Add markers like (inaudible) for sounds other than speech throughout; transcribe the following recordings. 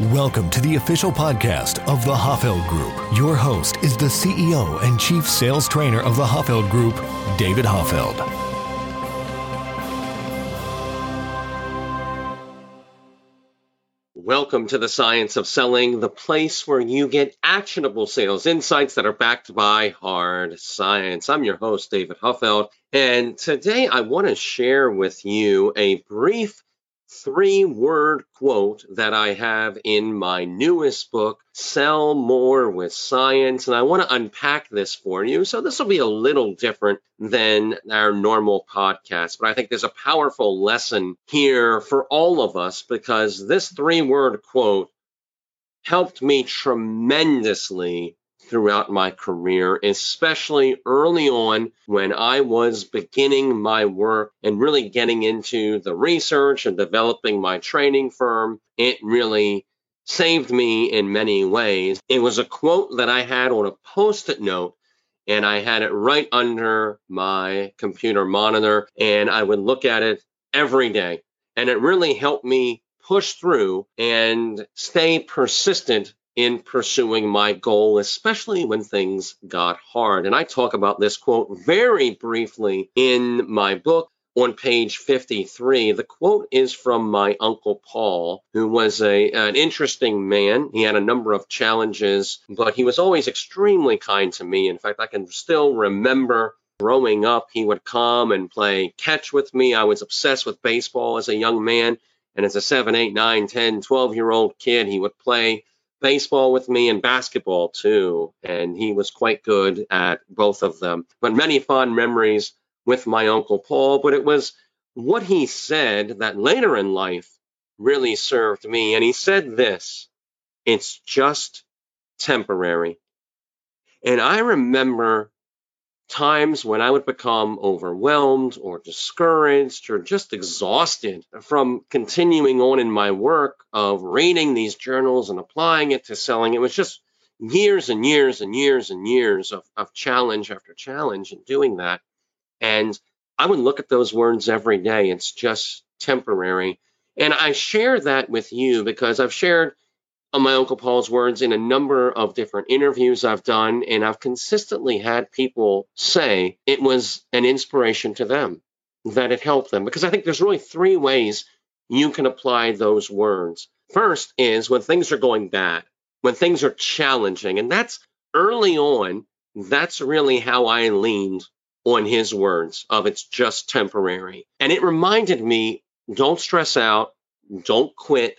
Welcome to the official podcast of the Hoffeld Group. Your host is the CEO and Chief Sales Trainer of the Hoffeld Group, David Hoffeld. Welcome to the Science of Selling, the place where you get actionable sales insights that are backed by hard science. I'm your host, David Hoffeld, and today I want to share with you a brief three word quote that I have in my newest book, Sell More with Science. And I want to unpack this for you. So this will be a little different than our normal podcast, but I think there's a powerful lesson here for all of us because this three word quote helped me tremendously throughout my career, especially early on when I was beginning my work and really getting into the research and developing my training firm. It really saved me in many ways. It was a quote that I had on a post it note and I had it right under my computer monitor and I would look at it every day. And it really helped me push through and stay persistent in pursuing my goal, especially when things got hard. And I talk about this quote very briefly in my book on page 53. The quote is from my uncle Paul, who was a, an interesting man. He had a number of challenges, but he was always extremely kind to me. In fact, I can still remember growing up, he would come and play catch with me. I was obsessed with baseball as a young man. And as a 7, 8, 9, 10, 12 year old kid, he would play baseball with me and basketball too. And he was quite good at both of them. But many fond memories with my Uncle Paul. But it was what he said that later in life really served me. And he said this it's just temporary. And I remember times when I would become overwhelmed or discouraged or just exhausted from continuing on in my work of reading these journals and applying it to selling. It was just years and years and years and years of, of challenge after challenge in doing that. And I would look at those words every day. It's just temporary. And I share that with you because I've shared my Uncle Paul's words in a number of different interviews I've done, and I've consistently had people say it was an inspiration to them, that it helped them. Because I think there's really three ways you can apply those words. First is when things are going bad, when things are challenging, and that's early on, that's really how I leaned on his words of it's just temporary. And it reminded me don't stress out, don't quit,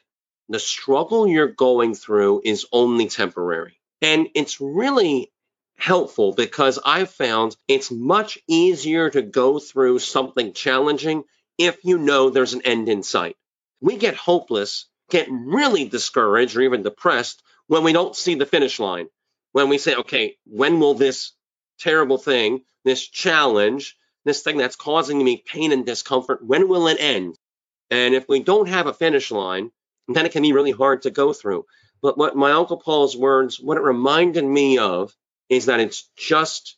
the struggle you're going through is only temporary. And it's really helpful because I've found it's much easier to go through something challenging if you know there's an end in sight. We get hopeless, get really discouraged or even depressed when we don't see the finish line. When we say, okay, when will this terrible thing, this challenge, this thing that's causing me pain and discomfort, when will it end? And if we don't have a finish line, then it can be really hard to go through. But what my Uncle Paul's words, what it reminded me of is that it's just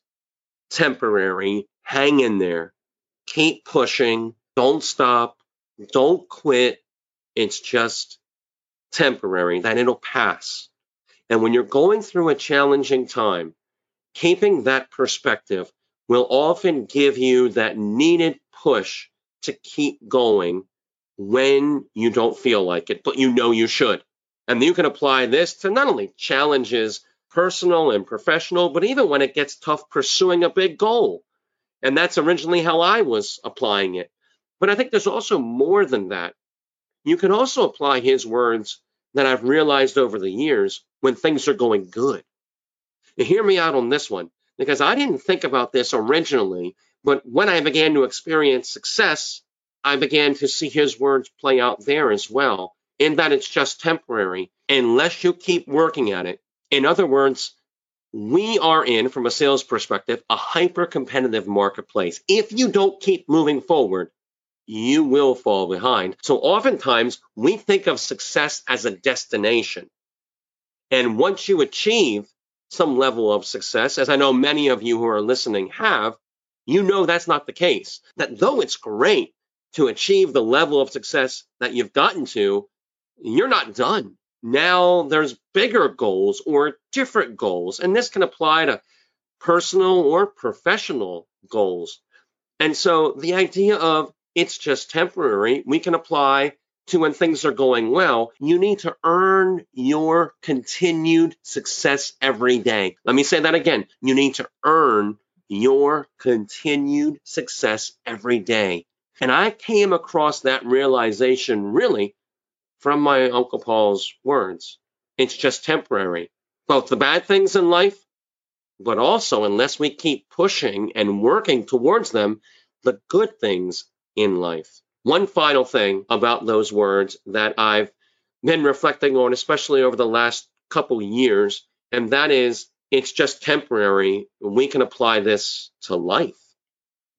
temporary. Hang in there. Keep pushing. Don't stop. Don't quit. It's just temporary, that it'll pass. And when you're going through a challenging time, keeping that perspective will often give you that needed push to keep going when you don't feel like it, but you know you should. And you can apply this to not only challenges, personal and professional, but even when it gets tough pursuing a big goal. And that's originally how I was applying it. But I think there's also more than that. You can also apply his words that I've realized over the years when things are going good. Now, hear me out on this one, because I didn't think about this originally, but when I began to experience success, I began to see his words play out there as well, in that it's just temporary unless you keep working at it. In other words, we are in, from a sales perspective, a hyper competitive marketplace. If you don't keep moving forward, you will fall behind. So oftentimes we think of success as a destination. And once you achieve some level of success, as I know many of you who are listening have, you know that's not the case. That though it's great to achieve the level of success that you've gotten to, you're not done. now there's bigger goals or different goals. And this can apply to personal or professional goals. And so the idea of it's just temporary, we can apply to when things are going well. You need to earn your continued success every day. Let me say that again. You need to earn your continued success every day. And I came across that realization really from my Uncle Paul's words. It's just temporary. Both the bad things in life, but also unless we keep pushing and working towards them, the good things in life. One final thing about those words that I've been reflecting on, especially over the last couple years, and that is it's just temporary. We can apply this to life.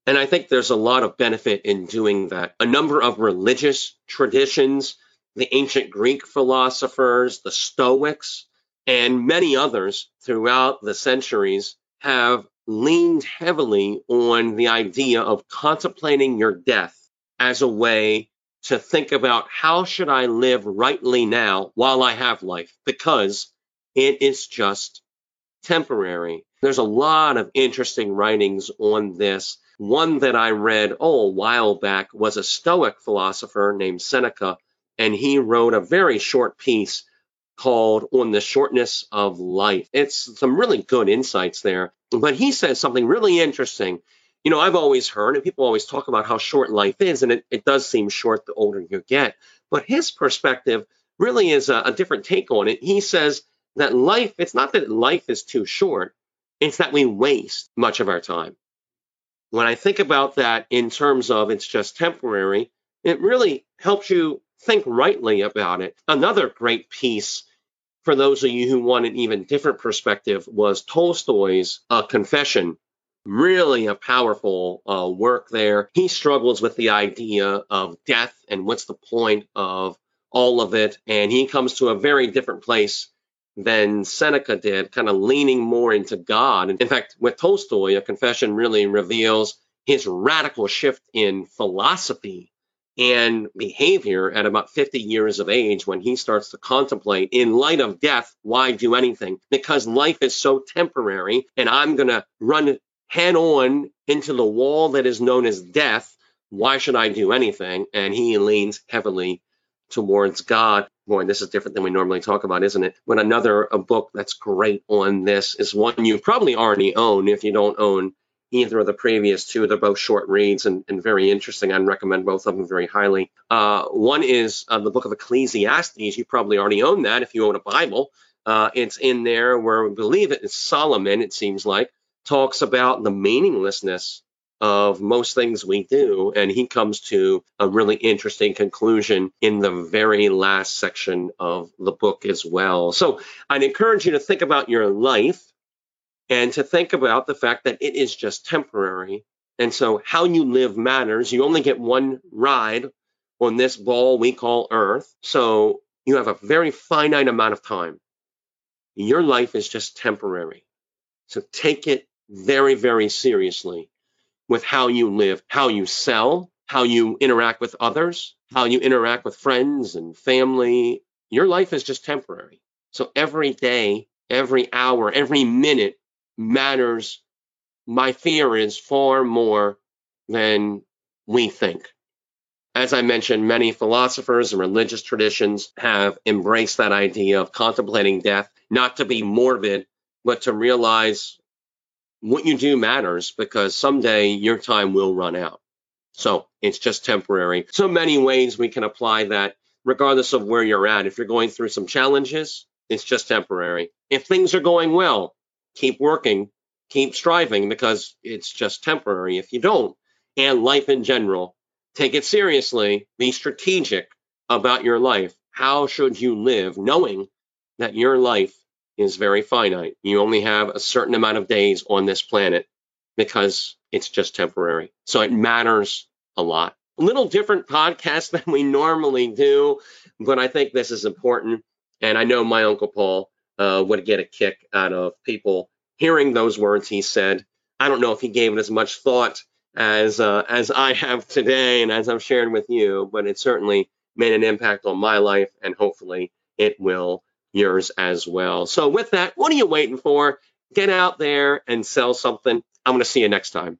And I think there's a lot of benefit in doing that. A number of religious traditions, the ancient Greek philosophers, the Stoics, and many others throughout the centuries have leaned heavily on the idea of contemplating your death as a way to think about how should I live rightly now while I have life because it is just temporary. There's a lot of interesting writings on this. One that I read, oh, a while back was a Stoic philosopher named Seneca, and he wrote a very short piece called On the Shortness of Life. It's some really good insights there. But he says something really interesting. You know, I've always heard, and people always talk about how short life is, and it, it does seem short the older you get. But his perspective really is a, a different take on it. He says that life, it's not that life is too short, it's that we waste much of our time. When I think about that in terms of it's just temporary, it really helps you think rightly about it. Another great piece for those of you who want an even different perspective was Tolstoy's uh, Confession. Really a powerful uh, work there. He struggles with the idea of death and what's the point of all of it. And he comes to a very different place than Seneca did, kind of leaning more into God. And in fact, with Tolstoy, a confession really reveals his radical shift in philosophy and behavior at about 50 years of age when he starts to contemplate, in light of death, why do anything? Because life is so temporary, and I'm going to run head on into the wall that is known as death. Why should I do anything? And he leans heavily towards God. Boy, this is different than we normally talk about, isn't it? But another a book that's great on this is one you probably already own if you don't own either of the previous two. They're both short reads and, and very interesting. I'd recommend both of them very highly. Uh, one is uh, the book of Ecclesiastes. You probably already own that if you own a Bible. Uh, it's in there where we believe it is Solomon, it seems like, talks about the meaninglessness of most things we do. And he comes to a really interesting conclusion in the very last section of the book as well. So I'd encourage you to think about your life and to think about the fact that it is just temporary. And so how you live matters. You only get one ride on this ball we call Earth. So you have a very finite amount of time. Your life is just temporary. So take it very, very seriously with how you live, how you sell, how you interact with others, how you interact with friends and family. Your life is just temporary. So every day, every hour, every minute matters, my fear is far more than we think. As I mentioned, many philosophers and religious traditions have embraced that idea of contemplating death, not to be morbid, but to realize what you do matters because someday your time will run out. So it's just temporary. So many ways we can apply that regardless of where you're at. If you're going through some challenges, it's just temporary. If things are going well, keep working, keep striving because it's just temporary. If you don't, and life in general, take it seriously, be strategic about your life. How should you live knowing that your life is very finite? You only have a certain amount of days on this planet because it's just temporary. So it matters a lot. A little different podcast (laughs) than we normally do, but I think this is important. And I know my Uncle Paul uh, would get a kick out of people hearing those words he said. I don't know if he gave it as much thought as uh, as I have today and as I've shared with you, but it certainly made an impact on my life and hopefully it will yours as well. So, with that, what are you waiting for? Get out there and sell something. I'm going to see you next time.